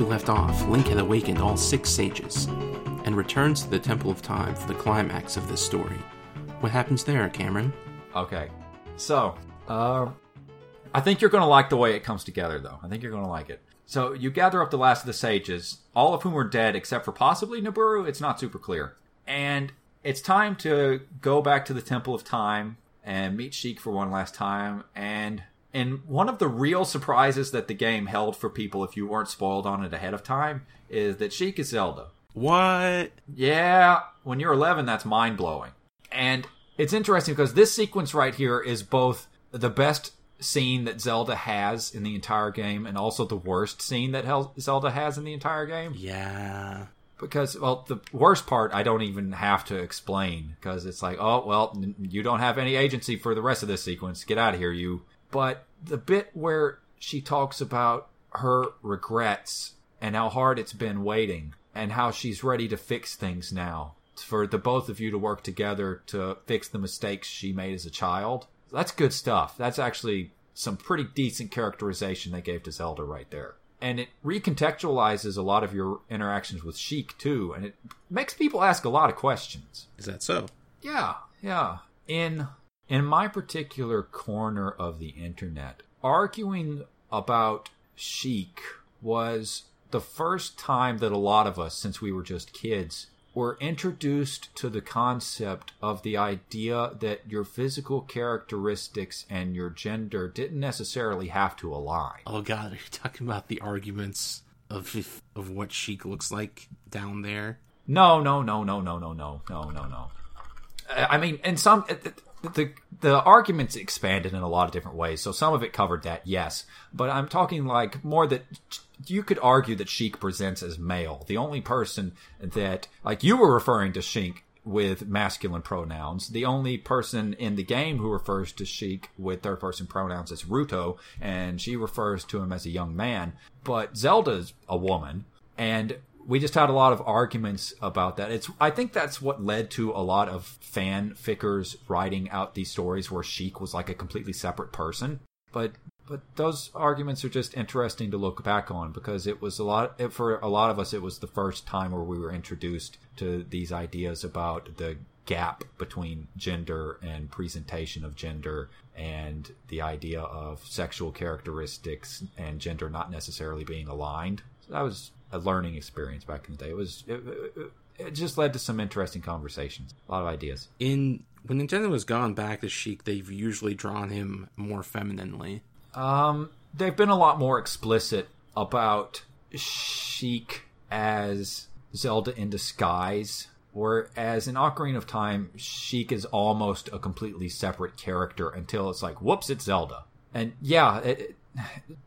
we left off, Link had awakened all six sages, and returns to the Temple of Time for the climax of this story. What happens there, Cameron? Okay. So, uh, I think you're going to like the way it comes together, though. I think you're going to like it. So, you gather up the last of the sages, all of whom are dead except for possibly Nabooru. It's not super clear. And it's time to go back to the Temple of Time and meet Sheik for one last time. And and one of the real surprises that the game held for people if you weren't spoiled on it ahead of time is that Sheik is Zelda. What? Yeah, when you're 11, that's mind blowing. And it's interesting because this sequence right here is both the best scene that Zelda has in the entire game and also the worst scene that Hel- Zelda has in the entire game. Yeah. Because, well, the worst part I don't even have to explain because it's like, oh, well, n- you don't have any agency for the rest of this sequence. Get out of here, you. But the bit where she talks about her regrets and how hard it's been waiting and how she's ready to fix things now for the both of you to work together to fix the mistakes she made as a child. That's good stuff. That's actually some pretty decent characterization they gave to Zelda right there. And it recontextualizes a lot of your interactions with Sheik too, and it makes people ask a lot of questions. Is that so? Yeah, yeah. In in my particular corner of the internet, arguing about Sheik was the first time that a lot of us, since we were just kids, were introduced to the concept of the idea that your physical characteristics and your gender didn't necessarily have to align. Oh god, are you talking about the arguments of if, of what Sheik looks like down there? No, no, no, no, no, no, no, no, no, no. I mean, in some the, the arguments expanded in a lot of different ways. So some of it covered that, yes. But I'm talking like more that you could argue that Sheik presents as male. The only person that like you were referring to Sheik with masculine pronouns. The only person in the game who refers to Sheik with third person pronouns is Ruto, and she refers to him as a young man. But Zelda's a woman, and we just had a lot of arguments about that. It's I think that's what led to a lot of fan fickers writing out these stories where Sheik was like a completely separate person. But but those arguments are just interesting to look back on because it was a lot for a lot of us it was the first time where we were introduced to these ideas about the gap between gender and presentation of gender and the idea of sexual characteristics and gender not necessarily being aligned. So that was a learning experience back in the day. It was it, it, it just led to some interesting conversations, a lot of ideas. In when Nintendo has gone back to Sheik, they've usually drawn him more femininely. Um, they've been a lot more explicit about Sheik as Zelda in disguise, whereas in Ocarina of Time, Sheik is almost a completely separate character until it's like, whoops, it's Zelda. And yeah, it, it,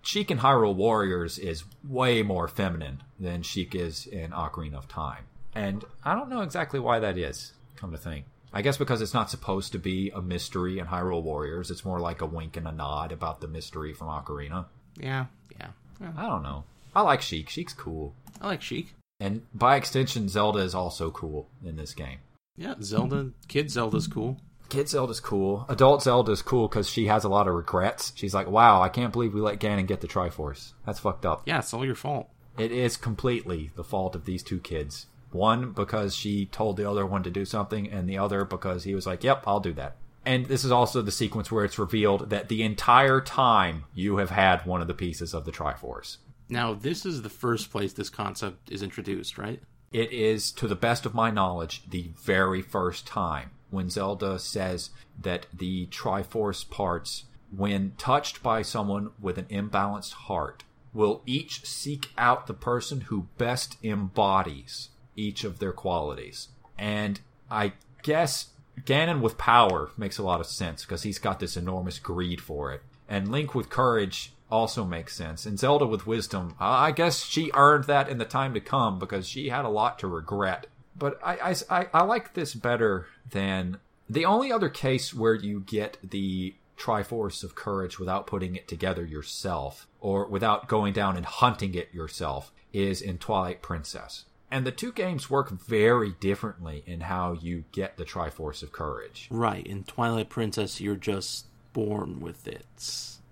Sheik in Hyrule Warriors is way more feminine than Sheik is in Ocarina of Time. And I don't know exactly why that is, come to think. I guess because it's not supposed to be a mystery in Hyrule Warriors. It's more like a wink and a nod about the mystery from Ocarina. Yeah, yeah. yeah. I don't know. I like Sheik. Sheik's cool. I like Sheik. And by extension, Zelda is also cool in this game. Yeah, Zelda, kid Zelda's cool. Kid Zelda's cool. Adult Zelda's cool because she has a lot of regrets. She's like, wow, I can't believe we let Ganon get the Triforce. That's fucked up. Yeah, it's all your fault. It is completely the fault of these two kids. One because she told the other one to do something, and the other because he was like, "Yep, I'll do that." And this is also the sequence where it's revealed that the entire time you have had one of the pieces of the Triforce. Now, this is the first place this concept is introduced, right? It is, to the best of my knowledge, the very first time when Zelda says that the Triforce parts, when touched by someone with an imbalanced heart, will each seek out the person who best embodies each of their qualities. And I guess Ganon with power makes a lot of sense because he's got this enormous greed for it. And Link with courage also makes sense. And Zelda with wisdom, I guess she earned that in the time to come because she had a lot to regret. But I, I, I like this better than the only other case where you get the Triforce of Courage without putting it together yourself or without going down and hunting it yourself is in Twilight Princess. And the two games work very differently in how you get the Triforce of Courage. Right. In Twilight Princess, you're just born with it.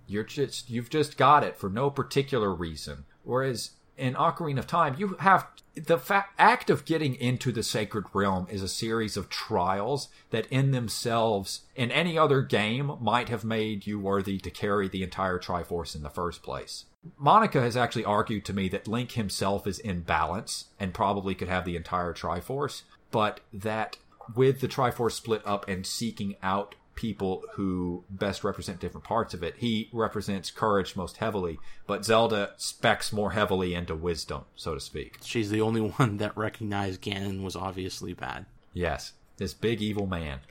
You're just you've just got it for no particular reason. Whereas in Ocarina of Time, you have the fa- act of getting into the sacred realm is a series of trials that in themselves in any other game might have made you worthy to carry the entire triforce in the first place. Monica has actually argued to me that link himself is in balance and probably could have the entire triforce but that with the triforce split up and seeking out people who best represent different parts of it. He represents courage most heavily, but Zelda specs more heavily into wisdom, so to speak. She's the only one that recognized Ganon was obviously bad. Yes, this big evil man.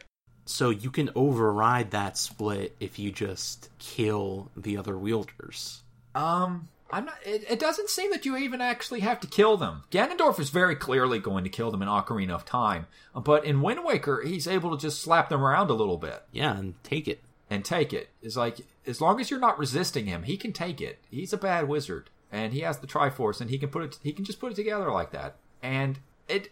So you can override that split if you just kill the other wielders. Um, I'm not. It, it, doesn't seem that you even actually have to kill them. Ganondorf is very clearly going to kill them in Ocarina of Time, but in Wind Waker, he's able to just slap them around a little bit. Yeah, and take it. And take it. It's like as long as you're not resisting him, he can take it. He's a bad wizard, and he has the Triforce, and he can put it. He can just put it together like that. And it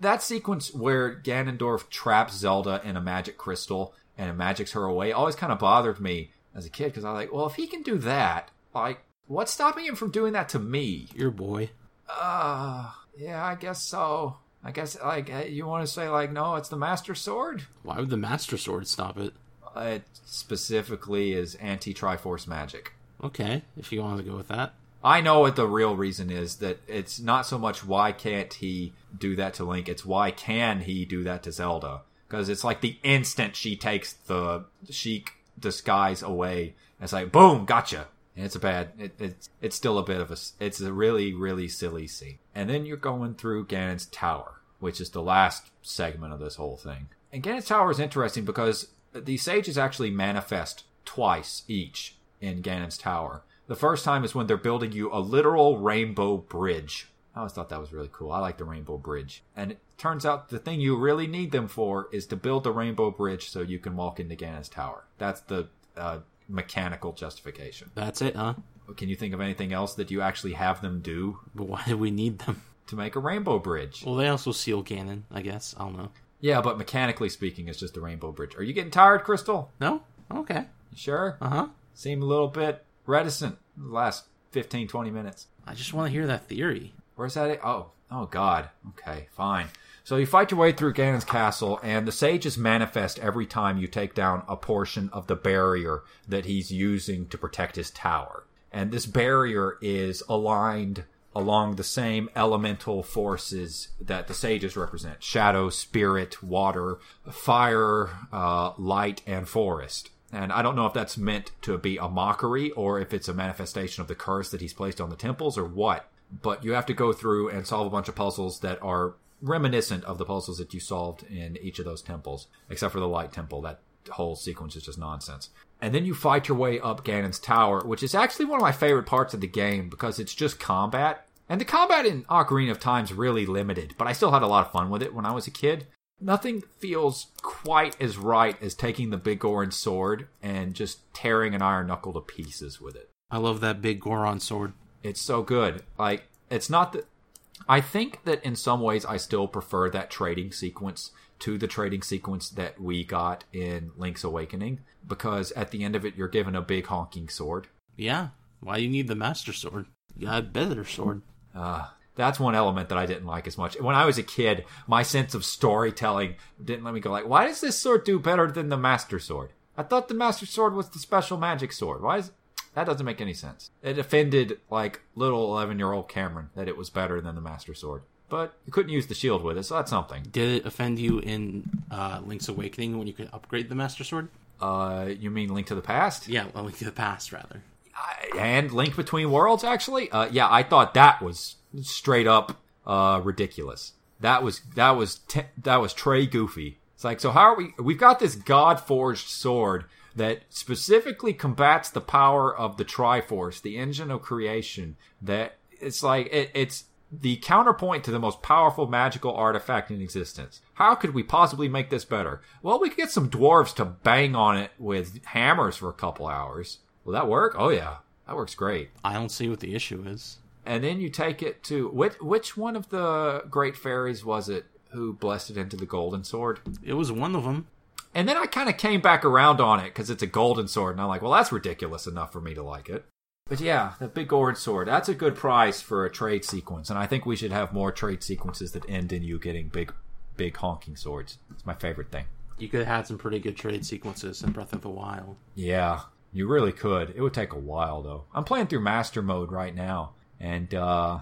that sequence where Ganondorf traps Zelda in a magic crystal and it magics her away always kind of bothered me as a kid because I was like, well, if he can do that, like What's stopping him from doing that to me? Your boy. Uh, yeah, I guess so. I guess, like, uh, you want to say, like, no, it's the Master Sword? Why would the Master Sword stop it? It specifically is anti Triforce magic. Okay, if you want to go with that. I know what the real reason is that it's not so much why can't he do that to Link, it's why can he do that to Zelda. Because it's like the instant she takes the Sheik disguise away, it's like, boom, gotcha. It's a bad. It, it's it's still a bit of a. It's a really really silly scene. And then you're going through Ganon's tower, which is the last segment of this whole thing. And Ganon's tower is interesting because the sages actually manifest twice each in Ganon's tower. The first time is when they're building you a literal rainbow bridge. I always thought that was really cool. I like the rainbow bridge. And it turns out the thing you really need them for is to build the rainbow bridge so you can walk into Ganon's tower. That's the uh, mechanical justification. That's it, huh? Can you think of anything else that you actually have them do? But why do we need them? To make a rainbow bridge. Well, they also seal Ganon, I guess. I don't know. Yeah, but mechanically speaking, it's just a rainbow bridge. Are you getting tired, Crystal? No? Okay. You sure? Uh huh. Seem a little bit reticent the last 15, 20 minutes. I just want to hear that theory. Where's that? Oh, oh, God. Okay, fine. So you fight your way through Ganon's castle, and the sages manifest every time you take down a portion of the barrier that he's using to protect his tower. And this barrier is aligned along the same elemental forces that the sages represent shadow, spirit, water, fire, uh, light, and forest. And I don't know if that's meant to be a mockery or if it's a manifestation of the curse that he's placed on the temples or what. But you have to go through and solve a bunch of puzzles that are reminiscent of the puzzles that you solved in each of those temples, except for the light temple. That whole sequence is just nonsense. And then you fight your way up Ganon's tower, which is actually one of my favorite parts of the game because it's just combat. And the combat in Ocarina of Time is really limited, but I still had a lot of fun with it when I was a kid. Nothing feels quite as right as taking the Biggoron sword and just tearing an iron knuckle to pieces with it. I love that Biggoron sword. It's so good. Like, it's not that I think that in some ways I still prefer that trading sequence to the trading sequence that we got in Link's Awakening because at the end of it you're given a big honking sword. Yeah. Why do you need the Master Sword? You got a better sword. Uh, that's one element that I didn't like as much. When I was a kid, my sense of storytelling didn't let me go like, why does this sword do better than the Master Sword? I thought the Master Sword was the special magic sword. Why is that doesn't make any sense. It offended like little eleven year old Cameron that it was better than the Master Sword. But you couldn't use the shield with it, so that's something. Did it offend you in uh, Link's Awakening when you could upgrade the Master Sword? Uh, you mean Link to the Past? Yeah, well, Link to the Past, rather. and Link Between Worlds, actually. Uh, yeah, I thought that was straight up uh, ridiculous. That was that was te- that was Trey Goofy. It's like, so how are we? We've got this God forged sword that specifically combats the power of the Triforce, the engine of creation. That it's like it, it's the counterpoint to the most powerful magical artifact in existence. How could we possibly make this better? Well, we could get some dwarves to bang on it with hammers for a couple hours. Will that work? Oh yeah, that works great. I don't see what the issue is. And then you take it to which which one of the great fairies was it who blessed it into the golden sword? It was one of them And then I kind of came back around on it because it's a golden sword, and I'm like, well, that's ridiculous enough for me to like it. But yeah, the Biggoron sword, that's a good price for a trade sequence, and I think we should have more trade sequences that end in you getting big, big honking swords. It's my favorite thing. You could have had some pretty good trade sequences in Breath of the Wild. Yeah, you really could. It would take a while though. I'm playing through master mode right now, and uh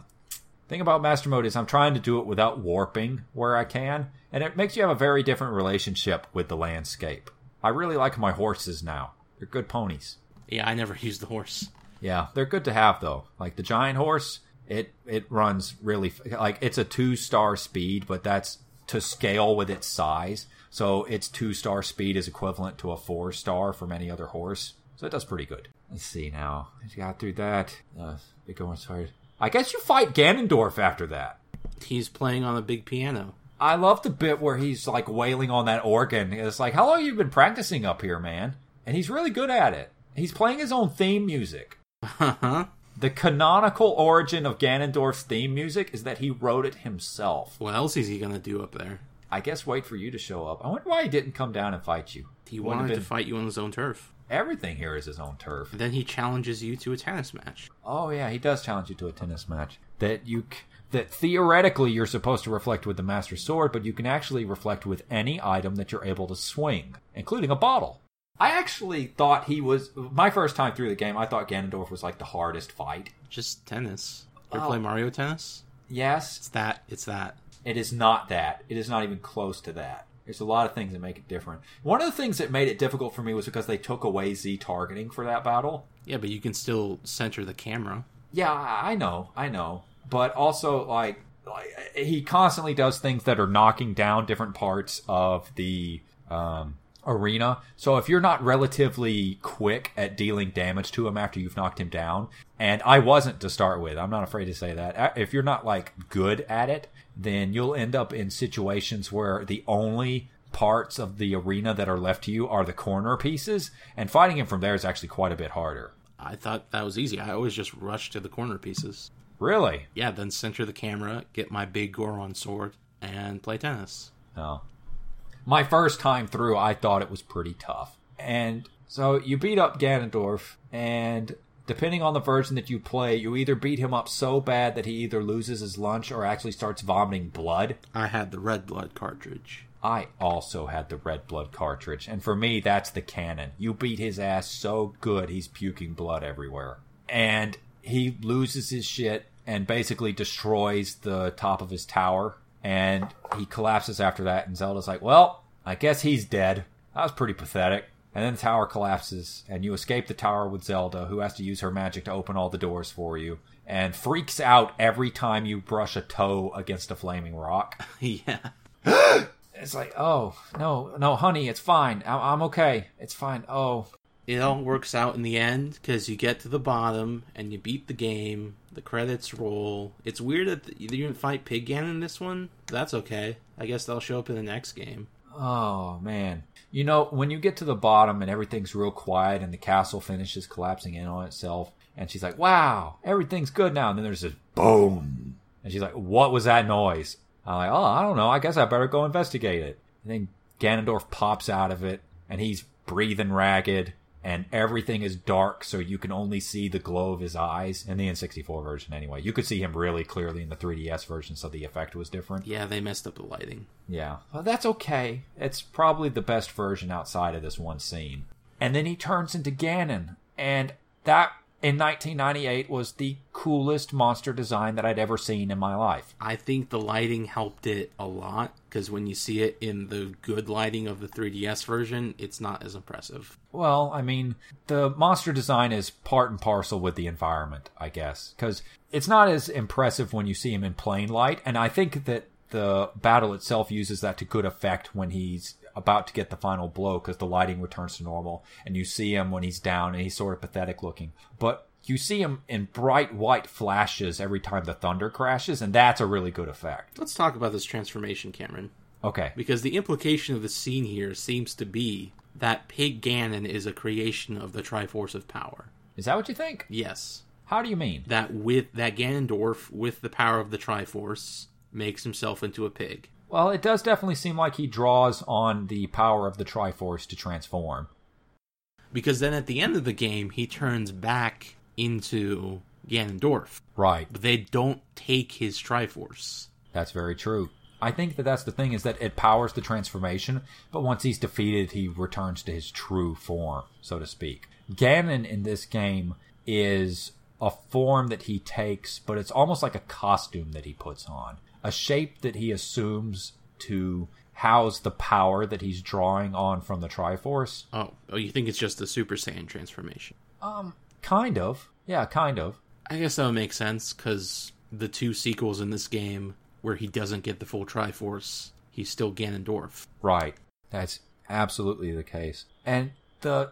thing about master mode is I'm trying to do it without warping where I can, and it makes you have a very different relationship with the landscape. I really like my horses now. They're good ponies. Yeah, I never used the horse. Yeah, they're good to have though. Like the giant horse, it it runs really like it's a 2-star speed, but that's to scale with its size. So its 2-star speed is equivalent to a 4-star from any other horse. So it does pretty good. Let's see now. I got through that. Uh, Biggoron sword. I guess you fight Ganondorf after that. He's playing on a big piano. I love the bit where he's like wailing on that organ. It's like, how long have you been practicing up here, man? And he's really good at it. He's playing his own theme music. Uh-huh. The canonical origin of Ganondorf's theme music is that he wrote it himself. What else is he gonna do up there? I guess wait for you to show up. I wonder why he didn't come down and fight you. He Wouldn't wanted to fight you on his own turf. Everything here is his own turf. Then he challenges you to a tennis match. Oh yeah, he does challenge you to a tennis match that you c- that theoretically you're supposed to reflect with the master sword, but you can actually reflect with any item that you're able to swing, including a bottle. I actually thought he was my first time through the game. I thought Ganondorf was like the hardest fight. Just tennis. You ever Oh. play Mario Tennis? Yes, It's that. It's that. it is not that. It is not even close to that. There's a lot of things that make it different. One of the things that made it difficult for me was because they took away Z targeting for that battle. Yeah, but you can still center the camera. Yeah, I know, I know, but also like, like he constantly does things that are knocking down different parts of the um, arena. So if you're not relatively quick at dealing damage to him after you've knocked him down, and I wasn't to start with, I'm not afraid to say that. If you're not like good at it, then you'll end up in situations where the only parts of the arena that are left to you are the corner pieces, and fighting him from there is actually quite a bit harder. I thought that was easy. I always just rush to the corner pieces. Really? Yeah, then center the camera, get my Biggoron sword, and play tennis. No. My first time through, I thought it was pretty tough. And so you beat up Ganondorf, and depending on the version that you play, you either beat him up so bad that he either loses his lunch or actually starts vomiting blood. I had the red blood cartridge. I also had the red blood cartridge, and for me, that's the canon. You beat his ass so good, he's puking blood everywhere. And he loses his shit and basically destroys the top of his tower, and he collapses after that, and Zelda's like, well, I guess he's dead. That was pretty pathetic. And then the tower collapses, and you escape the tower with Zelda, who has to use her magic to open all the doors for you, and freaks out every time you brush a toe against a flaming rock. yeah. It's like, oh no, no, honey, it's fine. I- I'm okay. It's fine. Oh, It all works out in the end because you get to the bottom and you beat the game. The credits roll. It's weird that you didn't fight Pig Ganon in this one. That's okay. I guess they'll show up in the next game. oh man. You know, when you get to the bottom and everything's real quiet and the castle finishes collapsing in on itself, and she's like, "Wow, everything's good now." And then there's this boom, and she's like, "What was that noise?" I'm like, "Oh, I don't know. I guess I better go investigate it." And then Ganondorf pops out of it, and he's breathing ragged, and everything is dark, so you can only see the glow of his eyes in the N64 version. Anyway, you could see him really clearly in the 3DS version, so the effect was different. Yeah, they messed up the lighting. Yeah. Well, that's okay. It's probably the best version outside of this one scene. And then he turns into Ganon. And that, in 1998, was the coolest monster design that I'd ever seen in my life. I think the lighting helped it a lot because when you see it in the good lighting of the 3DS version, it's not as impressive. Well, I mean, the monster design is part and parcel with the environment, I guess. Because it's not as impressive when you see him in plain light. And I think that the battle itself uses that to good effect when he's about to get the final blow because the lighting returns to normal. And you see him when he's down and he's sort of pathetic looking. But you see him in bright white flashes every time the thunder crashes. And that's a really good effect. Let's talk about this transformation, Cameron. Okay. Because the implication of the scene here seems to be that Pig Ganon is a creation of the Triforce of Power. Is that what you think? Yes. How do you mean? That with that Ganondorf with the power of the Triforce makes himself into a pig. Well, it does definitely seem like he draws on the power of the Triforce to transform. Because then at the end of the game, he turns back into Ganondorf. Right. But they don't take his Triforce. That's very true. I think that that's the thing is that it powers the transformation, but once he's defeated, he returns to his true form, so to speak. Ganon in this game is a form that he takes, but it's almost like a costume that he puts on, a shape that he assumes to house the power that he's drawing on from the Triforce. Oh, oh, you think it's just the Super Saiyan transformation? Um, kind of. Yeah, kind of. I guess that would make sense because the two sequels in this game where he doesn't get the full Triforce, he's still Ganondorf. Right. That's absolutely the case. And the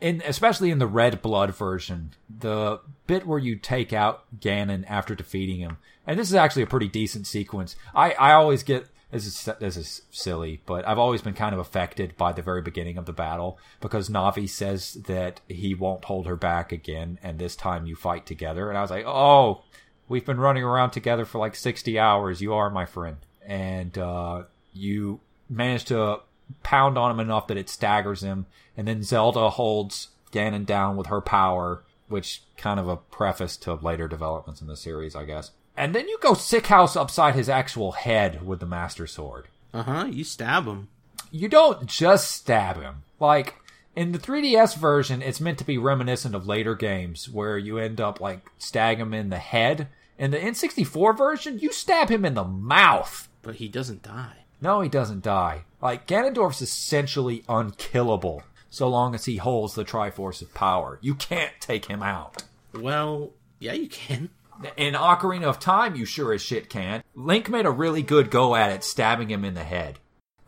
in especially in the red blood version, the bit where you take out Ganon after defeating him, and this is actually a pretty decent sequence. I I always get this is this is silly, but I've always been kind of affected by the very beginning of the battle because Navi says that he won't hold her back again, and this time you fight together, and I was like, oh, we've been running around together for like sixty hours. You are my friend, and uh, you managed to pound on him enough that it staggers him, and then Zelda holds Ganon down with her power, which kind of a preface to later developments in the series, I guess. And then you go sick house upside his actual head with the Master Sword. Uh huh. You stab him. You don't just stab him. Like in the 3DS version, it's meant to be reminiscent of later games where you end up like stabbing him in the head. In the N64 version, you stab him in the mouth. But he doesn't die. No, he doesn't die. Like, Ganondorf's essentially unkillable so long as he holds the Triforce of Power. You can't take him out. Well, yeah, you can. In Ocarina of Time, you sure as shit can. Link made a really good go at it, stabbing him in the head.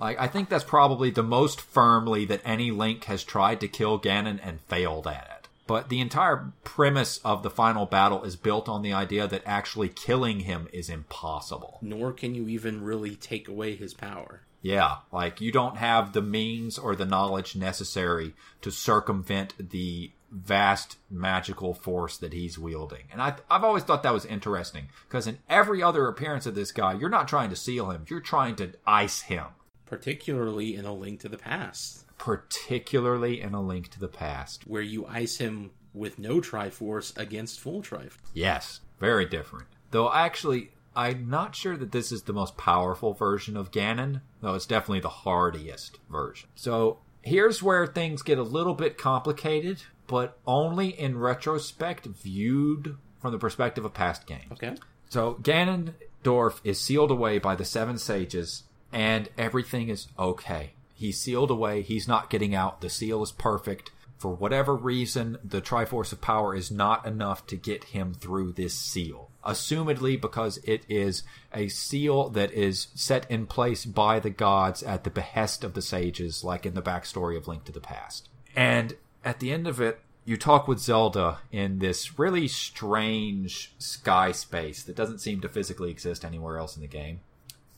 Like, I think that's probably the most firmly that any Link has tried to kill Ganon and failed at it. But the entire premise of the final battle is built on the idea that actually killing him is impossible. Nor can you even really take away his power. Yeah, like you don't have the means or the knowledge necessary to circumvent the vast magical force that he's wielding. And I, I've always thought that was interesting because in every other appearance of this guy, you're not trying to seal him, you're trying to ice him. Particularly in A Link to the Past. Particularly in A Link to the Past. Where you ice him with no Triforce against full Triforce. Yes, very different. Though actually, I'm not sure that this is the most powerful version of Ganon, though it's definitely the hardiest version. So here's where things get a little bit complicated, but only in retrospect viewed from the perspective of past games. Okay. So Ganondorf is sealed away by the seven sages, and everything is okay. He's sealed away. He's not getting out. The seal is perfect. For whatever reason, the Triforce of Power is not enough to get him through this seal. Assumedly, because it is a seal that is set in place by the gods at the behest of the sages, like in the backstory of Link to the Past. And at the end of it, you talk with Zelda in this really strange sky space that doesn't seem to physically exist anywhere else in the game.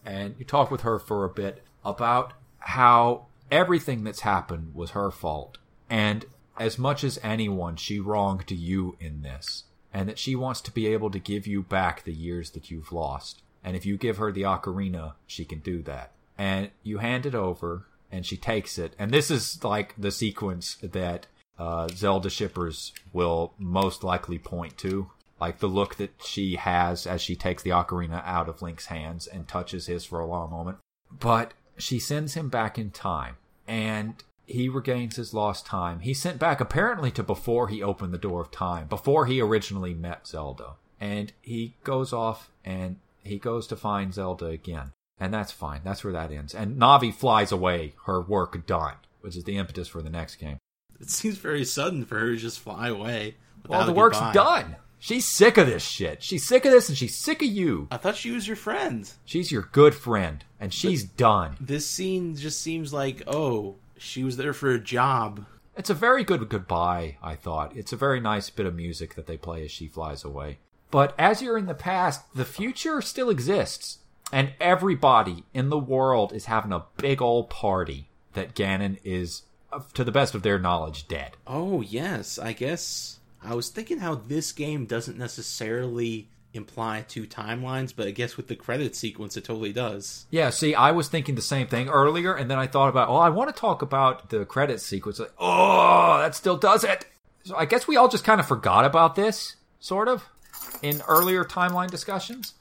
And you talk with her for a bit about how everything that's happened was her fault. And as much as anyone, she wronged you in this. And that she wants to be able to give you back the years that you've lost. And if you give her the ocarina, she can do that. And you hand it over, and she takes it. And this is like the sequence that uh, Zelda shippers will most likely point to. Like the look that she has as she takes the ocarina out of Link's hands and touches his for a long moment. But she sends him back in time, and he regains his lost time. He's sent back apparently to before he opened the door of time, before he originally met Zelda. And he goes off and he goes to find Zelda again. And that's fine. That's where that ends. And Navi flies away, her work done, which is the impetus for the next game. It seems very sudden for her to just fly away. Well, the work's goodbye. done. She's sick of this shit. She's sick of this and she's sick of you. I thought she was your friend. She's your good friend and she's done. This scene just seems like, oh, she was there for a job. It's a very good goodbye, I thought. It's a very nice bit of music that they play as she flies away. But as you're in the past, the future still exists. And everybody in the world is having a big old party that Ganon is, to the best of their knowledge, dead. Oh, yes. I guess I was thinking how this game doesn't necessarily imply two timelines, but I guess with the credit sequence, it totally does. Yeah, see, I was thinking the same thing earlier, and then I thought about, oh, I want to talk about the credit sequence. Like, oh, that still does it. So I guess we all just kind of forgot about this, sort of, in earlier timeline discussions.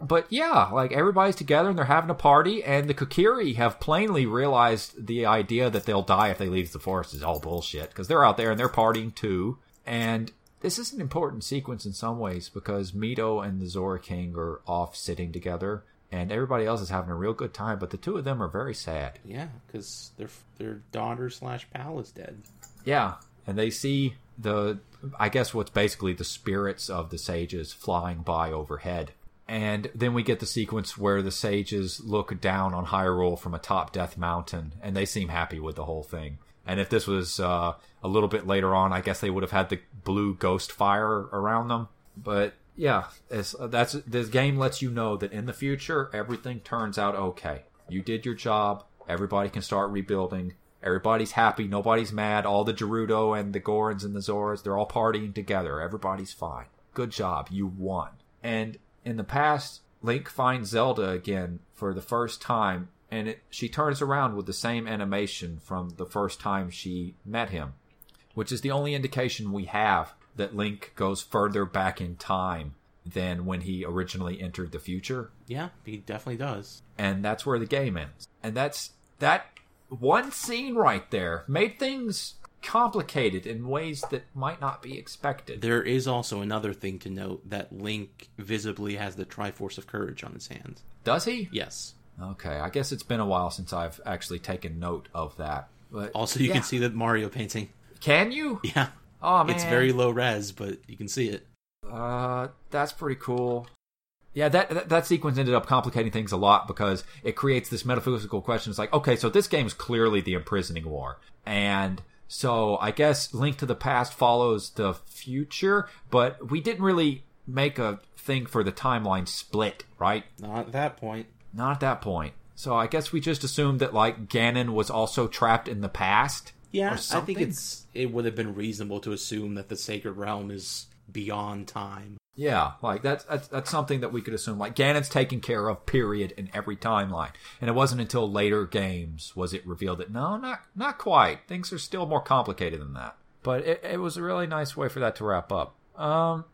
But yeah, like everybody's together and they're having a party, and the Kokiri have plainly realized the idea that they'll die if they leave the forest is all bullshit because they're out there and they're partying too. And this is an important sequence in some ways because Mido and the Zora King are off sitting together, and everybody else is having a real good time, but the two of them are very sad. Yeah, because their their daughter slash pal is dead. Yeah, and they see the, I guess what's basically the spirits of the sages flying by overhead. And then we get the sequence where the sages look down on Hyrule from atop Death Mountain, and they seem happy with the whole thing. And if this was uh, a little bit later on, I guess they would have had the blue ghost fire around them. But yeah, that's this game lets you know that in the future everything turns out okay. You did your job. Everybody can start rebuilding. Everybody's happy. Nobody's mad. All the Gerudo and the Gorons and the Zoras, they're all partying together. Everybody's fine. Good job. You won. And in the past, Link finds Zelda again for the first time, and it, she turns around with the same animation from the first time she met him, which is the only indication we have that Link goes further back in time than when he originally entered the future. Yeah, he definitely does. And that's where the game ends. And that's that one scene right there made things complicated in ways that might not be expected. There is also another thing to note that Link visibly has the Triforce of Courage on his hand. Does he? Yes. Okay, I guess it's been a while since I've actually taken note of that. But also, you yeah. can see the Mario painting. Can you? Yeah. Oh man, it's very low res, but you can see it. Uh, that's pretty cool. Yeah, that, that, that sequence ended up complicating things a lot because it creates this metaphysical question. It's like, okay, so this game is clearly the imprisoning war, and so I guess Link to the Past follows the future, but we didn't really make a thing for the timeline split, right? Not at that point. Not at that point. So I guess we just assumed that like Ganon was also trapped in the past. Yeah, I think it's it would have been reasonable to assume that the Sacred Realm is beyond time. Yeah, like that's, that's that's something that we could assume. Like Ganon's taken care of, period, in every timeline. And it wasn't until later games was it revealed that no, not not quite. Things are still more complicated than that. But it, it was a really nice way for that to wrap up. Um,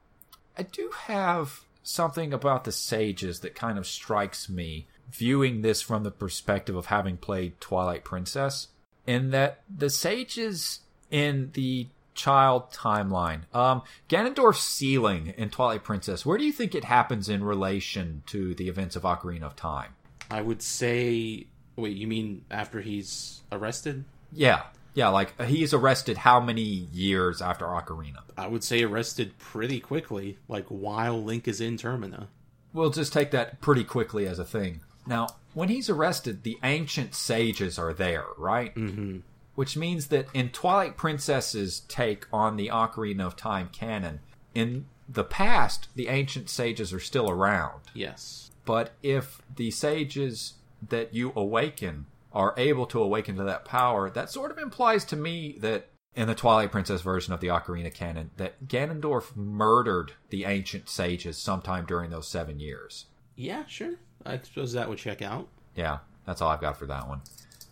I do have something about the sages that kind of strikes me, viewing this from the perspective of having played Twilight Princess, in that the sages in the child timeline. Um, Ganondorf's sealing in Twilight Princess, where do you think it happens in relation to the events of Ocarina of Time? I would say. Wait, you mean after he's arrested? Yeah. Yeah, like he's arrested how many years after Ocarina? I would say arrested pretty quickly, like while Link is in Termina. We'll just take that pretty quickly as a thing. Now, when he's arrested, the ancient sages are there, right? Mm-hmm which means that in Twilight Princess's take on the Ocarina of Time canon, in the past, the ancient sages are still around. Yes. But if the sages that you awaken are able to awaken to that power, that sort of implies to me that in the Twilight Princess version of the Ocarina canon, that Ganondorf murdered the ancient sages sometime during those seven years. Yeah, sure. I suppose that would check out. Yeah, that's all I've got for that one.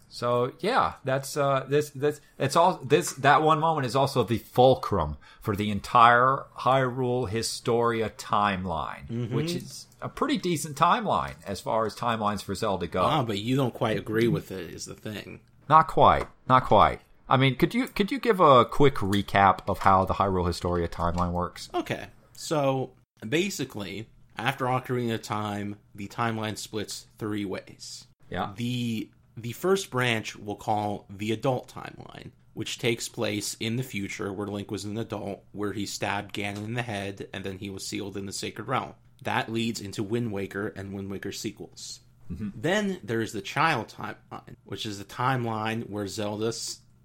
So yeah, that's uh, this this it's all this that one moment is also the fulcrum for the entire Hyrule Historia timeline, mm-hmm. which is a pretty decent timeline as far as timelines for Zelda go. Ah, but you don't quite agree with it is the thing. Not quite, not quite. I mean, could you could you give a quick recap of how the Hyrule Historia timeline works? Okay, so basically, after Ocarina of Time, the timeline splits three ways. Yeah. The the first branch we'll call the adult timeline, which takes place in the future where Link was an adult, where he stabbed Ganon in the head and then he was sealed in the Sacred Realm. That leads into Wind Waker and Wind Waker sequels. Mm-hmm. Then there's the child timeline, which is the timeline where Zelda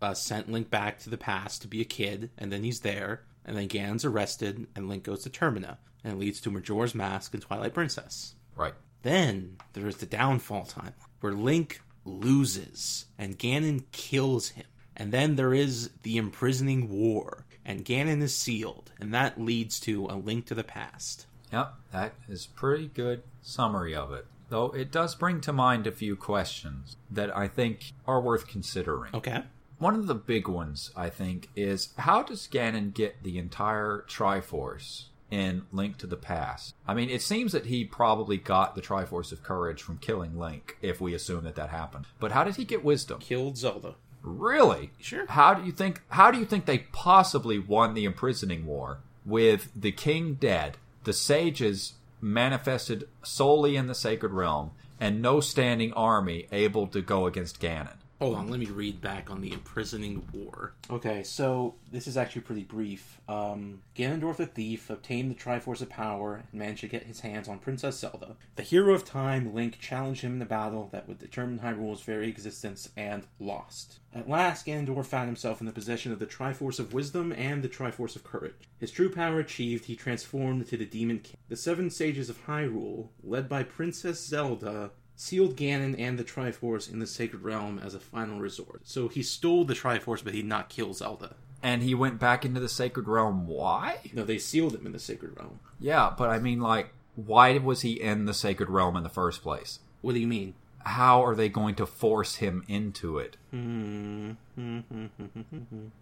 uh, sent Link back to the past to be a kid, and then he's there, and then Ganon's arrested, and Link goes to Termina, and it leads to Majora's Mask and Twilight Princess. Right. Then there's the downfall timeline, where Link loses, and Ganon kills him. And then there is the imprisoning war, and Ganon is sealed, and that leads to a link to the past. Yep, that is pretty good summary of it. Though it does bring to mind a few questions that I think are worth considering. Okay. One of the big ones, I think, is how does Ganon get the entire Triforce in Link to the Past? I mean, it seems that he probably got the Triforce of Courage from killing Link, if we assume that that happened. But how did he get Wisdom? Killed Zelda. Really? Sure. How do you think? How do you think they possibly won the imprisoning war with the king dead, the sages manifested solely in the sacred realm, and no standing army able to go against Ganon? Hold on, let me read back on the imprisoning war. Okay, so this is actually pretty brief. Um, Ganondorf the Thief obtained the Triforce of Power and managed to get his hands on Princess Zelda. The hero of time, Link, challenged him in a battle that would determine Hyrule's very existence and lost. At last, Ganondorf found himself in the possession of the Triforce of Wisdom and the Triforce of Courage. His true power achieved, he transformed into the Demon King. The seven sages of Hyrule, led by Princess Zelda, sealed Ganon and the Triforce in the Sacred Realm as a final resort. So he stole the Triforce, but he did not kill Zelda. And he went back into the sacred realm. Why? No, they sealed him in the Sacred Realm. Yeah, but I mean, like, why was he in the sacred realm in the first place? What do you mean? How are they going to force him into it?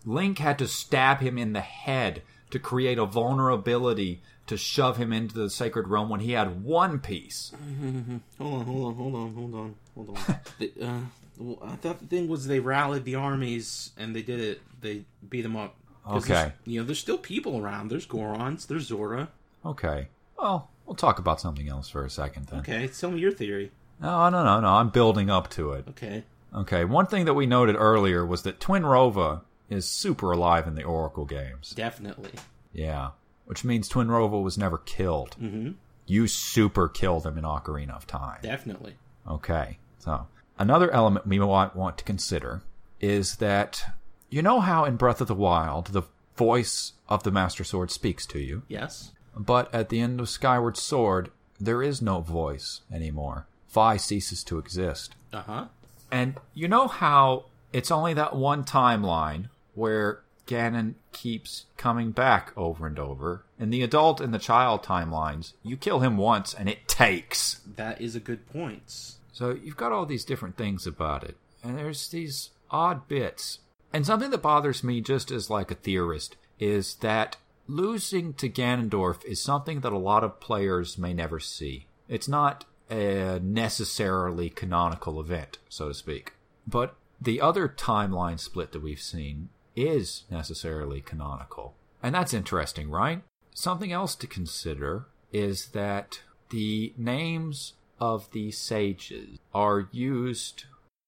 Link had to stab him in the head to create a vulnerability to shove him into the sacred realm when he had one piece. Hold on, hold on, hold on, hold on, hold on. the, uh, well, I thought the thing was they rallied the armies and they did it. They beat them up. Okay. You know, there's still people around. There's Gorons. There's Zora. Okay. Well, we'll talk about something else for a second then. Okay, tell me your theory. No, no, no, no. I'm building up to it. Okay. Okay. One thing that we noted earlier was that Twinrova is super alive in the Oracle games. Definitely. Yeah. Which means Twinrova was never killed. Mm-hmm. You super killed him in Ocarina of Time. Definitely. Okay. So, another element we want, want to consider is that you know how in Breath of the Wild the voice of the Master Sword speaks to you, Yes. but at the end of Skyward Sword, there is no voice anymore. Fi ceases to exist. Uh huh. And you know how it's only that one timeline where Ganon keeps coming back over and over. In the adult and the child timelines, you kill him once and it takes. That is a good point. So you've got all these different things about it. And there's these odd bits. And something that bothers me just as like a theorist is that losing to Ganondorf is something that a lot of players may never see. It's not a necessarily canonical event, so to speak. But the other timeline split that we've seen is necessarily canonical. And that's interesting, right? Something else to consider is that the names of the sages are used.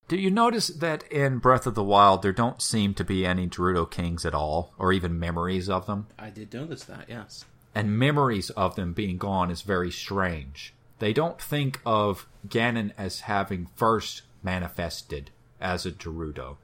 Do you notice that in Breath of the Wild there don't seem to be any Gerudo kings at all, or even memories of them? I did notice that. Yes. and memories of them being gone is very strange. They don't think of Ganon as having first manifested as a Gerudo.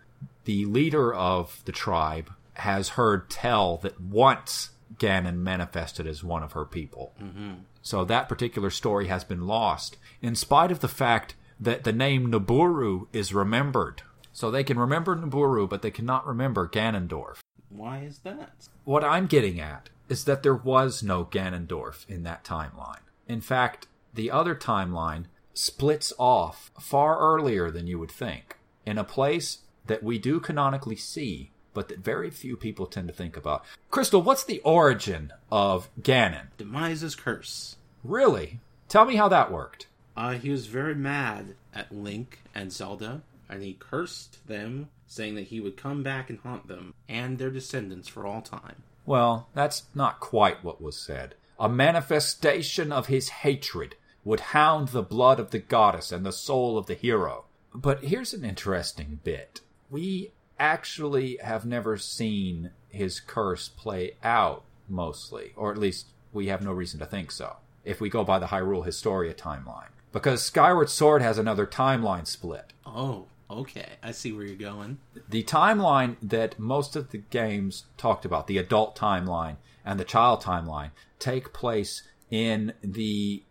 The leader of the tribe has heard tell that once Ganon manifested as one of her people. Mm-hmm. So that particular story has been lost, in spite of the fact that the name Nabooru is remembered. So they can remember Nabooru, but they cannot remember Ganondorf. Why is that? What I'm getting at is that there was no Ganondorf in that timeline. In fact, the other timeline splits off far earlier than you would think, in a place that we do canonically see, but that very few people tend to think about. Crystal, what's the origin of Ganon? Demise's curse. Really? Tell me how that worked. Uh, he was very mad at Link and Zelda, and he cursed them, saying that he would come back and haunt them and their descendants for all time. Well, that's not quite what was said. A manifestation of his hatred would hound the blood of the goddess and the soul of the hero. But here's an interesting bit. We actually have never seen his curse play out, mostly, or at least we have no reason to think so, if we go by the Hyrule Historia timeline. Because Skyward Sword has another timeline split. Oh, okay. I see where you're going. The timeline that most of the games talked about, the adult timeline and the child timeline, take place in the,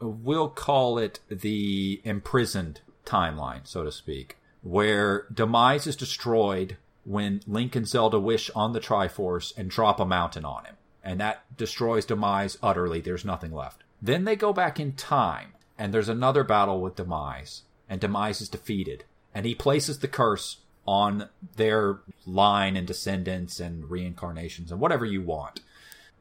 we'll call it the imprisoned timeline, so to speak, where Demise is destroyed when Link and Zelda wish on the Triforce and drop a mountain on him. and that destroys Demise utterly. There's nothing left. Then they go back in time, and there's another battle with Demise, and Demise is defeated, and he places the curse on their line and descendants and reincarnations and whatever you want.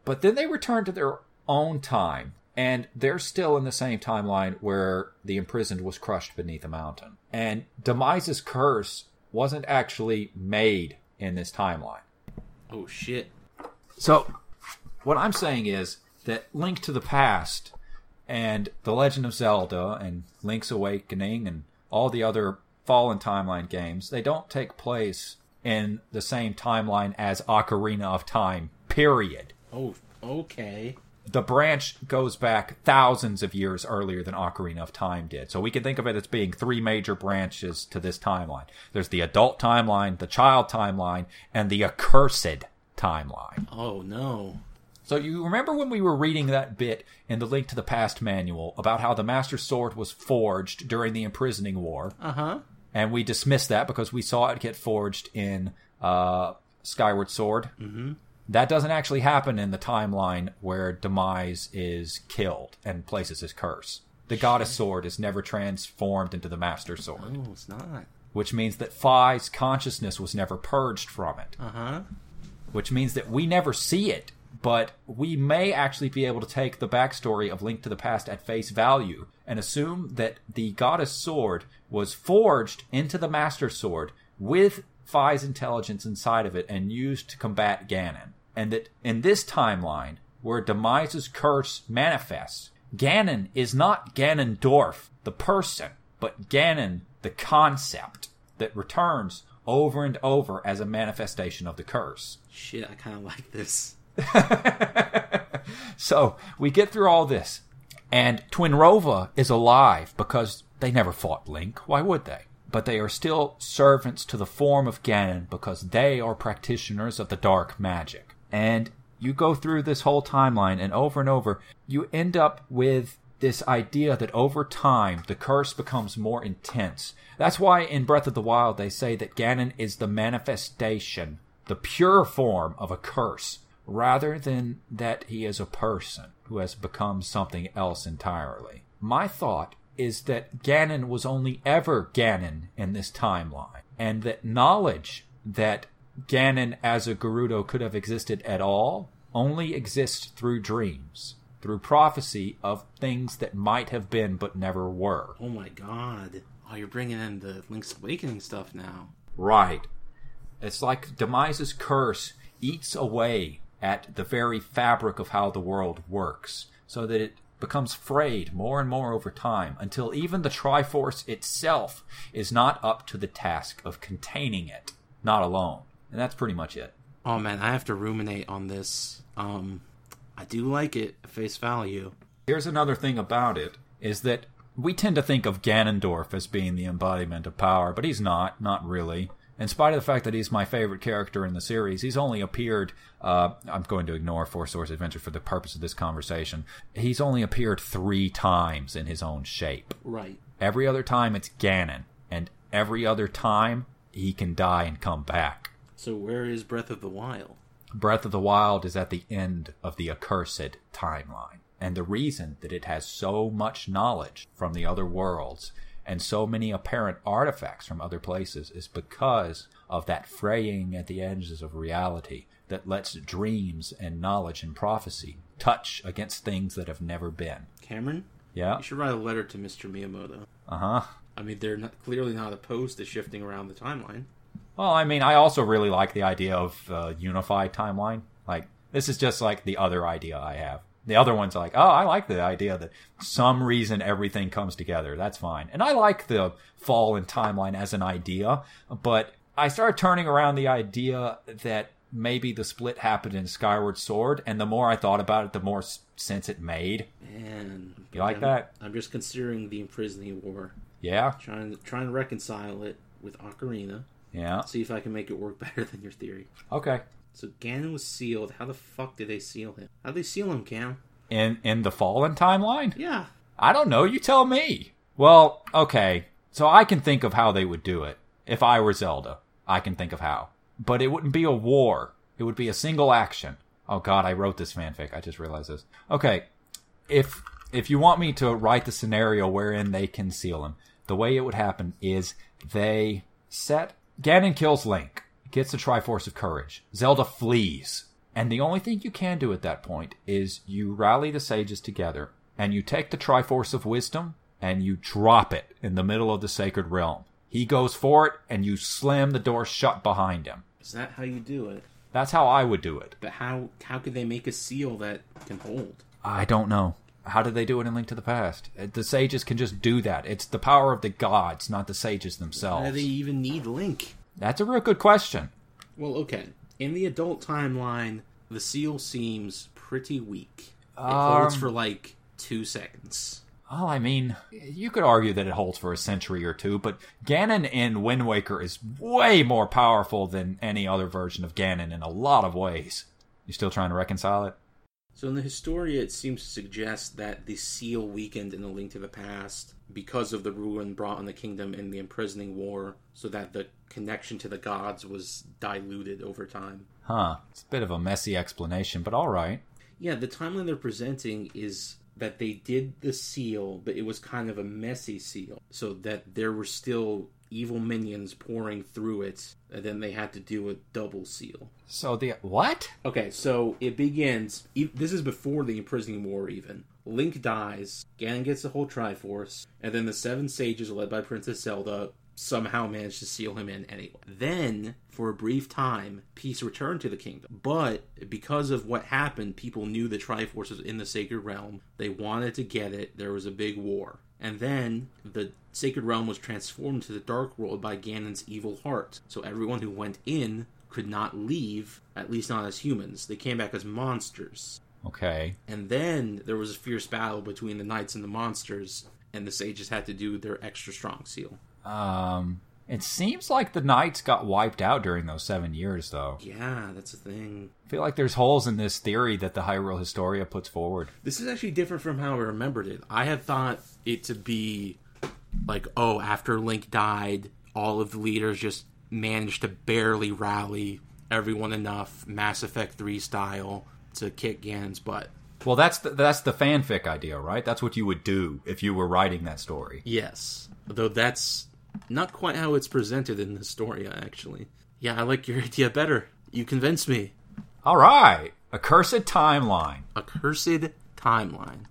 But then they return to their own time, and they're still in the same timeline where the imprisoned was crushed beneath a mountain. And Demise's curse wasn't actually made in this timeline. Oh shit. So, what I'm saying is that Link to the Past and The Legend of Zelda and Link's Awakening and all the other Fallen Timeline games, they don't take place in the same timeline as Ocarina of Time, period. Oh, okay. The branch goes back thousands of years earlier than Ocarina of Time did. So we can think of it as being three major branches to this timeline. There's the adult timeline, the child timeline, and the accursed timeline. Oh no. So you remember when we were reading that bit in the Link to the Past manual about how the Master Sword was forged during the imprisoning war, Uh huh. and we dismissed that because we saw it get forged in uh, Skyward Sword. Mm-hmm. That doesn't actually happen in the timeline where Demise is killed and places his curse. The Goddess Sword is never transformed into the Master Sword, Oh, it's not. which means that Fi's consciousness was never purged from it Uh huh. which means that we never see it, but we may actually be able to take the backstory of Link to the Past at face value and assume that the Goddess Sword was forged into the Master Sword with Fi's intelligence inside of it and used to combat Ganon. And that in this timeline, where Demise's curse manifests, Ganon is not Ganondorf, the person, but Ganon, the concept that returns over and over as a manifestation of the curse. Shit, I kind of like this. So we get through all this, and Twinrova is alive because they never fought Link. Why would they? But they are still servants to the form of Ganon because they are practitioners of the dark magic. And you go through this whole timeline, and over and over, you end up with this idea that over time the curse becomes more intense. That's why in Breath of the Wild they say that Ganon is the manifestation, the pure form of a curse, rather than that he is a person who has become something else entirely. My thought is that Ganon was only ever Ganon in this timeline, and that knowledge that Ganon as a Gerudo could have existed at all only exists through dreams, through prophecy of things that might have been but never were. Oh my god. Oh, you're bringing in the Link's Awakening stuff now. Right. It's like Demise's curse eats away at the very fabric of how the world works, so that it becomes frayed more and more over time until even the Triforce itself is not up to the task of containing it, not alone. And that's pretty much it. Oh man, I have to ruminate on this. Um, I do like it at face value. Here's another thing about it is that we tend to think of Ganondorf as being the embodiment of power, but he's not, not really. In spite of the fact that he's my favorite character in the series, he's only appeared. Uh, I'm going to ignore Four Swords Adventure for the purpose of this conversation. He's only appeared three times in his own shape. Right. Every other time it's Ganon, and every other time he can die and come back. So where is Breath of the Wild? Breath of the Wild is at the end of the accursed timeline. And the reason that it has so much knowledge from the other worlds and so many apparent artifacts from other places is because of that fraying at the edges of reality that lets dreams and knowledge and prophecy touch against things that have never been. Cameron, Yeah? you should write a letter to Mr. Miyamoto. Uh huh. I mean, they're not, clearly not opposed to shifting around the timeline. Well, I mean, I also really like the idea of uh, unified timeline. Like, this is just like the other idea I have. The other one's like, oh, I like the idea that some reason everything comes together. That's fine. And I like the fallen timeline as an idea, but I started turning around the idea that maybe the split happened in Skyward Sword, and the more I thought about it, the more sense it made. Man, You like I'm- that? I'm just considering the imprisoning war, Yeah, trying to trying to reconcile it with Ocarina. yeah. See if I can make it work better than your theory. Okay. So Ganon was sealed. How the fuck did they seal him? How'd they seal him, Cam? In in the fallen timeline? Yeah. I don't know. You tell me. Well, okay. So I can think of how they would do it. If I were Zelda, I can think of how. But it wouldn't be a war. It would be a single action. Oh God, I wrote this fanfic. I just realized this. Okay, if if you want me to write the scenario wherein they conceal him, the way it would happen is they set Ganon kills Link, gets the Triforce of Courage. Zelda flees, and the only thing you can do at that point is you rally the sages together and you take the Triforce of Wisdom and you drop it in the middle of the Sacred Realm. He goes for it, and you slam the door shut behind him. Is that how you do it? That's how I would do it. But how how could they make a seal that can hold? I don't know. How did they do it in Link to the Past? Uh, The sages can just do that. It's the power of the gods, not the sages Why themselves. do they even need Link? That's a real good question. Well, okay. In the adult timeline, the seal seems pretty weak. It Um, holds for like two seconds. Well, I mean, you could argue that it holds for a century or two, but Ganon in Wind Waker is way more powerful than any other version of Ganon in a lot of ways. You still trying to reconcile it? So in the Historia, it seems to suggest that the seal weakened in the Link to the Past because of the ruin brought on the kingdom in the imprisoning war, so that the connection to the gods was diluted over time. Huh. It's a bit of a messy explanation, but alright. Yeah, the timeline they're presenting is that they did the seal, but it was kind of a messy seal, so that there were still evil minions pouring through it, and then they had to do a double seal. So the. What? Okay, so it begins. e- This is before the imprisoning war, even. Link dies, Ganon gets the whole Triforce, and then the Seven Sages, led by Princess Zelda, somehow manage to seal him in anyway. Then, for a brief time, peace returned to the kingdom. But because of what happened, people knew the Triforce was in the Sacred Realm. They wanted to get it. There was a big war. And then the Sacred Realm was transformed to the Dark World by Ganon's evil heart. So everyone who went in could not leave, at least not as humans. They came back as monsters. Okay. And then there was a fierce battle between the knights and the monsters, and the sages had to do their extra strong seal. Um. It seems like the knights got wiped out during those seven years, though. Yeah, that's a thing. I feel like there's holes in this theory that the Hyrule Historia puts forward. This is actually different from how I remembered it. I had thought it to be like, oh, after Link died, all of the leaders just managed to barely rally everyone enough, Mass Effect 3 style, to kick Ganon's butt. Well, that's the, that's the fanfic idea, right? That's what you would do if you were writing that story. Yes. Though that's not quite how it's presented in Historia, actually. Yeah, I like your idea better. You convinced me. All right, a cursed timeline. A cursed timeline.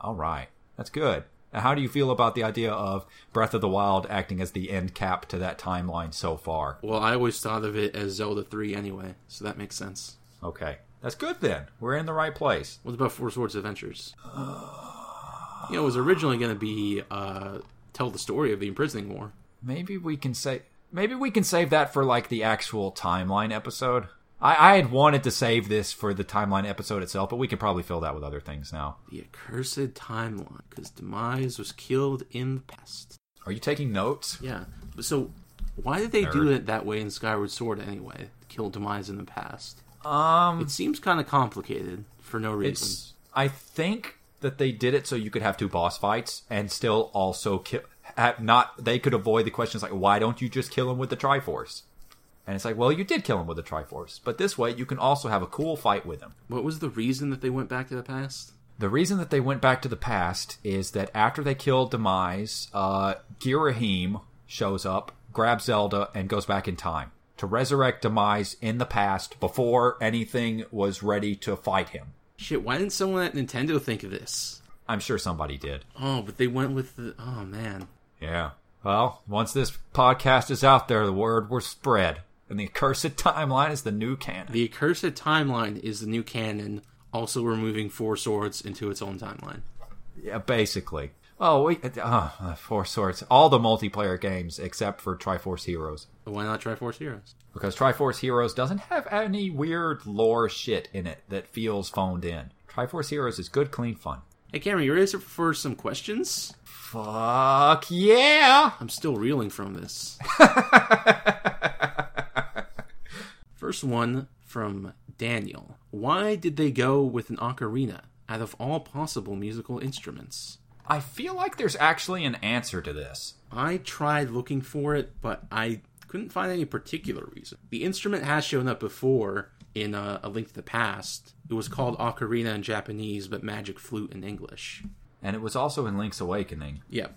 All right, that's good. Now, how do you feel about the idea of Breath of the Wild acting as the end cap to that timeline so far? Well, I always thought of it as Zelda 3 anyway, so that makes sense. Okay, that's good then. We're in the right place. What about Four Swords Adventures? You know, it was originally going to be uh, tell the story of the imprisoning war. Maybe we can say maybe we can save that for like the actual timeline episode. I, I had wanted to save this for the timeline episode itself, but we could probably fill that with other things now. The accursed timeline, because Demise was killed in the past. Are you taking notes? Yeah. So, why did they do it that way in Skyward Sword anyway? Kill Demise in the past. Um, It seems kind of complicated for no reason. I think that they did it so you could have two boss fights and still also kill. Have not they could avoid the questions like why don't you just kill him with the Triforce? And it's like, well, you did kill him with the Triforce, but this way you can also have a cool fight with him. What was the reason that they went back to the past? The reason that they went back to the past is that after they killed Demise, uh, Ghirahim shows up, grabs Zelda, and goes back in time to resurrect Demise in the past before anything was ready to fight him. Shit, why didn't someone at Nintendo think of this? I'm sure somebody did. Oh, but they went with the. Oh, man. Yeah. Well, once this podcast is out there, the word will spread. And the accursed timeline is the new canon. The accursed timeline is the new canon, also removing Four Swords into its own timeline. Yeah, basically. Oh, we uh, Four Swords. All the multiplayer games except for Triforce Heroes. Why not Triforce Heroes? Because Triforce Heroes doesn't have any weird lore shit in it that feels phoned in. Triforce Heroes is good, clean fun. Hey, Cameron, you ready for some questions? Fuck yeah! I'm still reeling from this. First one from Daniel. Why did they go with an ocarina out of all possible musical instruments? I feel like there's actually an answer to this. I tried looking for it, but I couldn't find any particular reason. The instrument has shown up before in uh, A Link to the Past. It was called Ocarina in Japanese, but Magic Flute in English. And it was also in Link's Awakening. Yeah.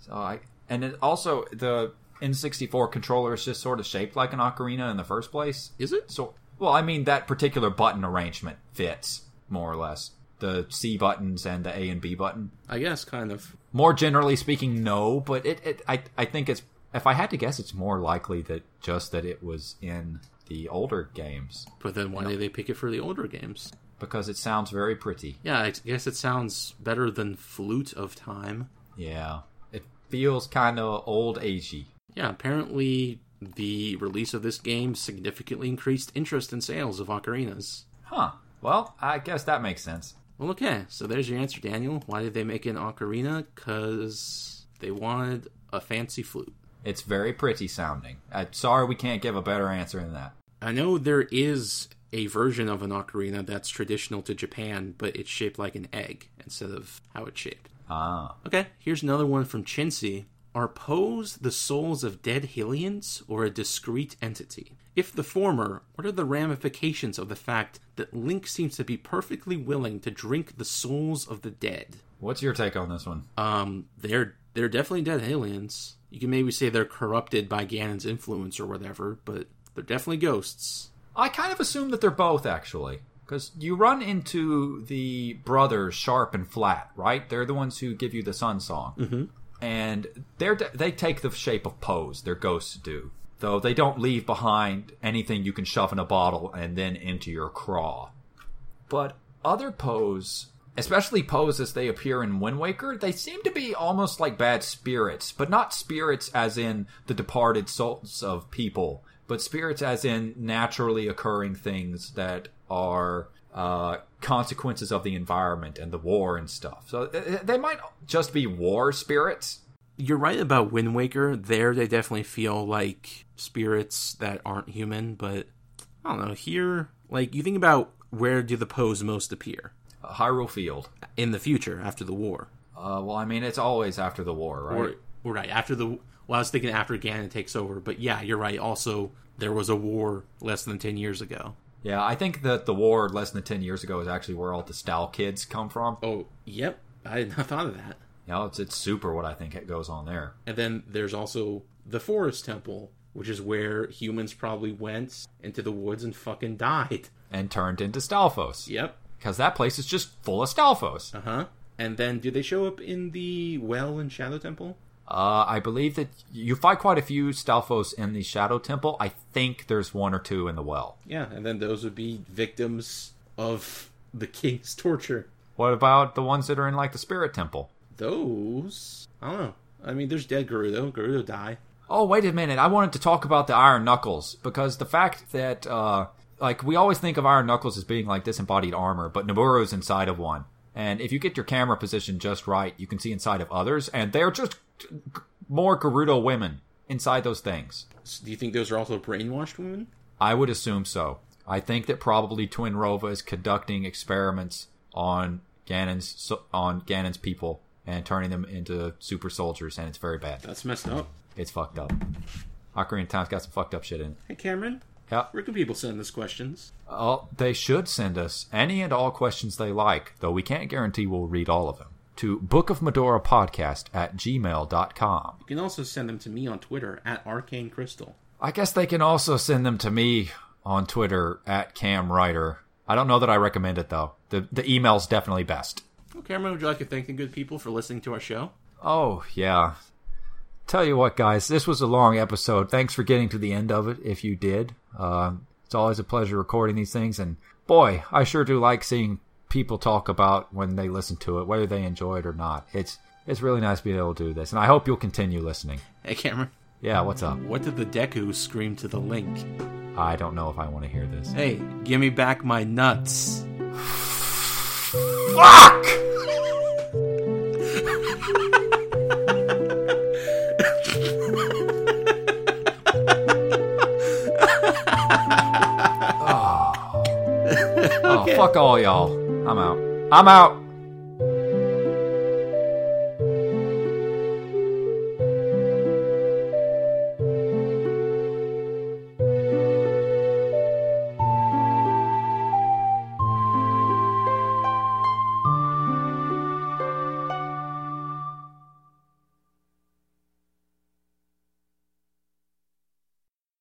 So I and it also the N64 controller is just sort of shaped like an ocarina in the first place. Is it? So well, I mean that particular button arrangement fits more or less the C buttons and the A and B button. I guess, kind of. More generally speaking, no, but it, it I I think it's if I had to guess, it's more likely that just that it was in the older games But then why did they pick it for the older games? because it sounds very pretty. Yeah, I guess it sounds better than Flute of Time. Yeah, it feels kind of old agey. Yeah, apparently the release of this game significantly increased interest in sales of ocarinas. Huh. Well, I guess that makes sense. Well, okay, so there's your answer, Daniel. Why did they make an ocarina? Because they wanted a fancy flute. It's very pretty sounding. I'm sorry we can't give a better answer than that. I know there is a version of an ocarina that's traditional to Japan, but it's shaped like an egg instead of how it's shaped. Ah. Okay, here's another one from Chintzy. Are Poes the souls of dead Hylians or a discrete entity? If the former, what are the ramifications of the fact that Link seems to be perfectly willing to drink the souls of the dead? What's your take on this one? Um, they're they're definitely dead Hylians. You can maybe say they're corrupted by Ganon's influence or whatever, but they're definitely ghosts. I kind of assume that they're both actually, because you run into the brothers Sharp and Flat, right? They're the ones who give you the Sun Song, mm-hmm. and they're they take the shape of Poes. Their ghosts do, though they don't leave behind anything you can shove in a bottle and then into your craw. But other Poes, especially Poes as they appear in Wind Waker, they seem to be almost like bad spirits, but not spirits as in the departed souls of people, but spirits as in naturally occurring things that are uh, consequences of the environment and the war and stuff. So they might just be war spirits. You're right about Wind Waker. There, they definitely feel like spirits that aren't human, but I don't know. Here, like, you think about where do the Poes most appear? Uh, Hyrule Field. In the future, after the war. Uh, well, I mean, it's always after the war, right? Or, right, after the. Well, I was thinking after Ganon takes over, but yeah, you're right. Also, there was a war less than 10 years ago. yeah, I think that the war less than 10 years ago is actually where all the Stal kids come from. Oh, yep. I had not thought of that. You know, it's, it's super what I think it goes on there. And then there's also the Forest Temple, which is where humans probably went into the woods and fucking died. And turned into Stalfos. Yep. Because that place is just full of Stalfos. Uh huh. And then do they show up in the well in Shadow Temple? Uh, I believe that you fight quite a few Stalfos in the Shadow Temple. I think there's one or two in the well. Yeah, and then those would be victims of the king's torture. What about the ones that are in like the Spirit Temple? Those I don't know. I mean, there's dead Gerudo. Gerudo die. Oh, wait a minute. I wanted to talk about the Iron Knuckles because the fact that, uh, like, we always think of Iron Knuckles as being like disembodied armor, but Nabooru's inside of one. And if you get your camera position just right, you can see inside of others, and they're just more Gerudo women inside those things. Do you think those are also brainwashed women? I would assume so. I think that probably Twinrova is conducting experiments on Ganon's on Ganon's people and turning them into super soldiers, and it's very bad. That's messed up. It's fucked up. Ocarina of Time's got some fucked up shit in it. Hey, Cameron, Yeah. where can people send us questions? Oh, they should send us any and all questions they like, though we can't guarantee we'll read all of them, to bookofmudora podcast at gmail.com. You can also send them to me on Twitter at Arcane Crystal. I guess they can also send them to me on Twitter at camwriter. I don't know that I recommend it, though. The, the email's definitely best. Well, Cameron, would you like to thank the good people for listening to our show? Oh, yeah. Tell you what, guys, this was a long episode. Thanks for getting to the end of it, if you did. Uh, it's always a pleasure recording these things, and boy, I sure do like seeing people talk about when they listen to it, whether they enjoy it or not. It's it's really nice being able to do this, and I hope you'll continue listening. Hey, Cameron, Yeah, what's up? what did the Deku scream to the Link? I don't know if I want to hear this. Hey, give me back my nuts. Fuck! Fuck all y'all. I'm out. I'm out.